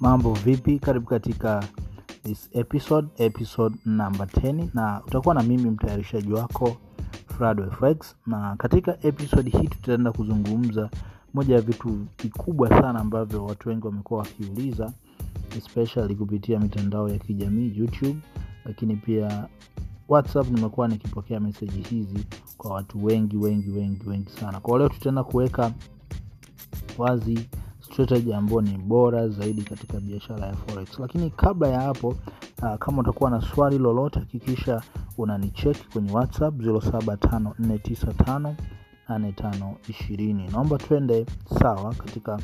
mambo vipi? Karibu katika this episode episode number 10 na utakuwa na mimi mtayarishaji wako Frado na katika episode hii tutaenda kuzungumza moja ya vitu vikubwa sana ambavyo watu wengi wamekuwa wakiuliza especially kupitia mitandao ya kijamii youtube lakini pia whatsapp. Nimekuwa nikipokea meseji hizi kwa watu wengi wengi wengi wengi sana. Kwa leo tutaenda kuweka wazi strategy ambayo ni bora zaidi katika biashara ya forex. Lakini kabla ya hapo uh, kama utakuwa na swali lolote hakikisha unanicheki kwenye whatsapp 0754958520 naomba twende sawa katika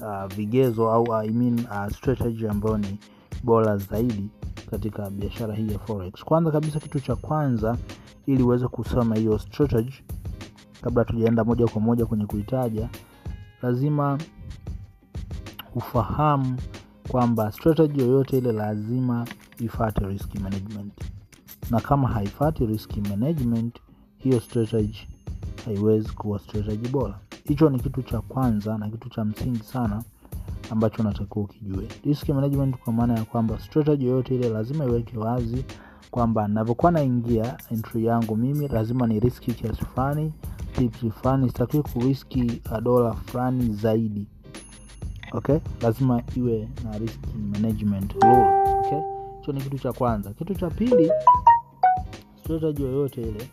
uh, vigezo au I mean, uh, strategy ambayo ni bora zaidi katika biashara hii ya forex. Kwanza kabisa kitu cha kwanza ili uweze kusoma hiyo strategy kabla tujaenda moja kwa moja kwenye kuitaja lazima ufahamu kwamba strategy yoyote ile lazima ifate risk management. Na kama haifati risk management hiyo strategy haiwezi kuwa strategy bora. Hicho ni kitu cha kwanza na kitu cha msingi sana ambacho unatakiwa ukijue. Risk management kwa maana ya kwamba strategy yoyote ile lazima iweke wazi kwamba navyokuwa naingia entry yangu mimi lazima ni riski kiasi fulani tips fulani sitakiwi kuriski dola fulani zaidi okay? Lazima iwe na risk management okay? Hicho ni kitu cha kwanza. Kitu cha pili strategy yoyote ile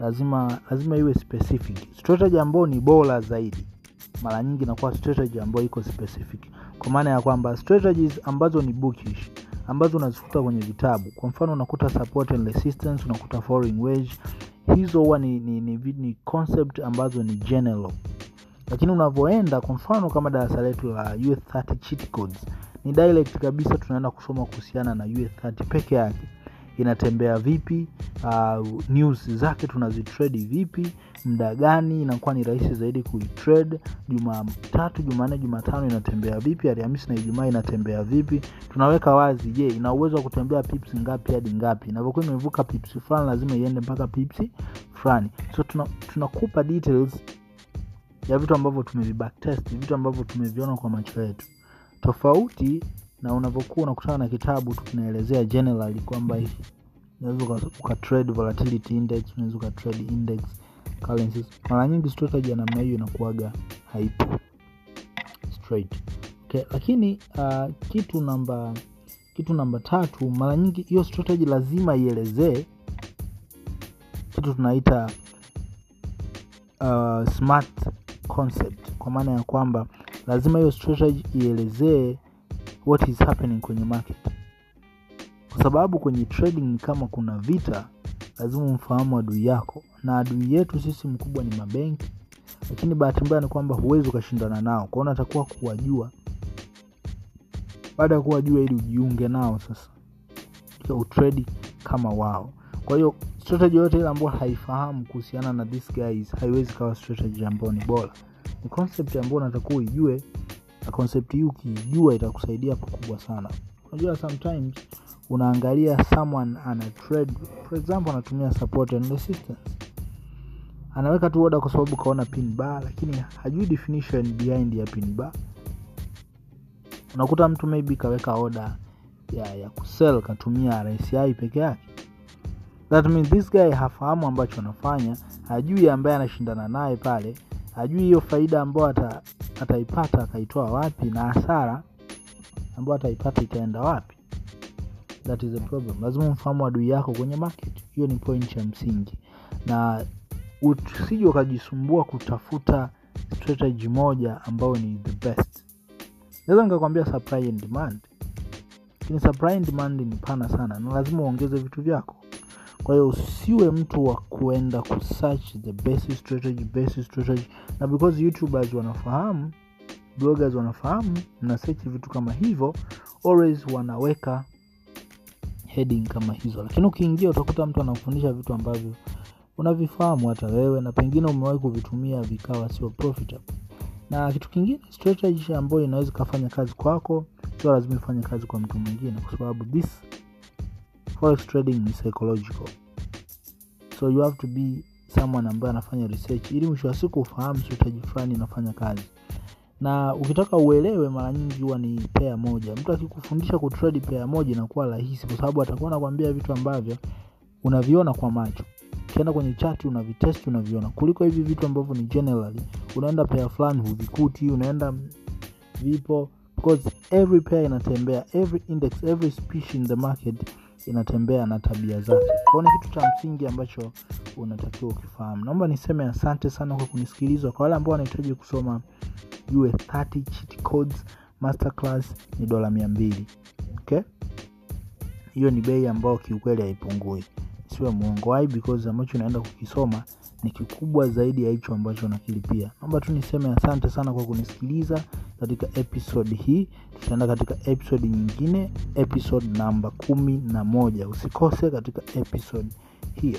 lazima lazima iwe specific. Strategy ambayo ni bora zaidi mara nyingi inakuwa strategy ambayo iko specific. Kwa maana ya kwamba strategies ambazo ni bookish ambazo unazikuta kwenye vitabu kwa mfano unakuta support and resistance unakuta foreign wage hizo huwa ni, ni, ni, ni concept ambazo ni general lakini unavyoenda kwa mfano kama darasa letu la US30 cheat codes ni direct kabisa tunaenda kusoma kuhusiana na US30 peke yake. Inatembea vipi uh, news zake tunazitrade vipi muda gani inakuwa ni rahisi zaidi kuitrade. Jumatatu jumanne jumatano inatembea vipi alhamisi na ijumaa inatembea vipi. Tunaweka wazi je ina uwezo wa kutembea pips ngapi hadi ngapi? Inavyokuwa imevuka pips fulani lazima iende mpaka pips fulani. So tunakupa tuna details ya vitu ambavyo tumevibacktest vitu ambavyo tumeviona kwa macho yetu. Tofauti na unavyokuwa unakutana na kitabu tukinaelezea generally kwamba unaweza ukatrade volatility index unaweza ukatrade index currencies. Mara nyingi strategy ya namna hiyo inakuaga haipo. Straight. Okay. lakini uh, kitu namba kitu namba tatu mara nyingi hiyo strategy lazima ielezee kitu tunaita uh, smart concept. Kwa maana ya kwamba lazima hiyo strategy ielezee what is happening kwenye market. Kwa sababu kwenye trading kama kuna vita lazima umfahamu adui yako. Na adui yetu sisi mkubwa ni mabenki lakini bahati mbaya ni kwamba huwezi ukashindana nao. Kwao natakuwa kuwajua. Baada ya kuwajua ili ujiunge nao sasa. Utredi kama wao kwa hiyo strategy yote ile ambayo haifahamu kuhusiana na this guys haiwezi kawa strategy ambayo ni bora. Ni concept ambayo unatakiwa uijue na concept hii ukiijua itakusaidia pakubwa sana. Unajua sometimes unaangalia someone ana trade for example anatumia support and resistance. Anaweka tu oda kwa sababu kaona pin bar lakini hajui definition behind ya pin bar unakuta mtu maybe kaweka oda ya, ya kusell katumia RSI peke yake that means this guy hafahamu ambacho anafanya hajui ambaye anashindana naye pale hajui hiyo faida ambayo ata, ataipata akaitoa wapi na hasara ambayo ataipata itaenda wapi. That is a problem. Lazima umfahamu adui yako kwenye market. Hiyo ni point ya msingi. Na usije ukajisumbua kutafuta strategy moja ambayo ni the best. Naweza nikakwambia supply and demand. Lakini supply and demand ni pana sana na lazima uongeze vitu vyako kwa hiyo usiwe mtu wa kuenda kusearch the best strategy best strategy. Na because youtubers wanafahamu bloggers wanafahamu mna vitu kama hivyo always wanaweka heading kama hizo. Lakini ukiingia utakuta mtu anakufundisha vitu ambavyo unavifahamu hata wewe na pengine umewahi kuvitumia vikawa sio profitable. Na kitu kingine strategy ambayo inaweza ikafanya kazi kwako sio lazima ifanye kazi kwa mtu mwingine kwa sababu this forex trading ni psychological. So you have to be someone ambaye anafanya research ili mwisho wa siku ufahamu strategy fulani inafanya kazi. Na ukitaka uelewe mara nyingi huwa ni pea moja. Mtu akikufundisha kutrade pea moja inakuwa rahisi kwa sababu atakuwa anakwambia vitu ambavyo unaviona kwa macho. Ukienda kwenye chati unavitesti unaviona. Kuliko hivi vitu ambavyo ni generally unaenda pea fulani huvikuti unaenda vipo because every pair inatembea every index every species in the market inatembea na tabia zake. Kwao ni kitu cha msingi ambacho unatakiwa ukifahamu naomba niseme asante sana kwa kunisikiliza. Kwa wale ambao wanahitaji kusoma ue 30 cheat codes masterclass ni dola mia mbili. Okay? Hiyo ni bei ambayo kiukweli haipungui. Siwe mwongo. Because ambacho unaenda kukisoma ni kikubwa zaidi ya hicho ambacho nakilipia. Naomba tu niseme asante sana kwa kunisikiliza katika episode hii. Tutaenda katika episode nyingine episode namba kumi na moja. Usikose katika episode hiyo.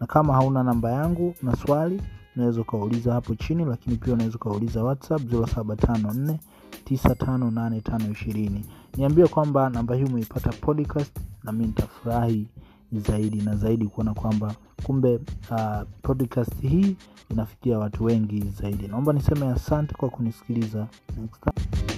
Na kama hauna namba yangu na swali unaweza ukauliza hapo chini lakini pia unaweza ukauliza whatsapp 0754 958520 niambie kwamba namba hii umeipata podcast na mi nitafurahi zaidi na zaidi kuona kwamba kumbe uh, podcast hii inafikia watu wengi zaidi naomba niseme asante kwa kunisikiliza Next time.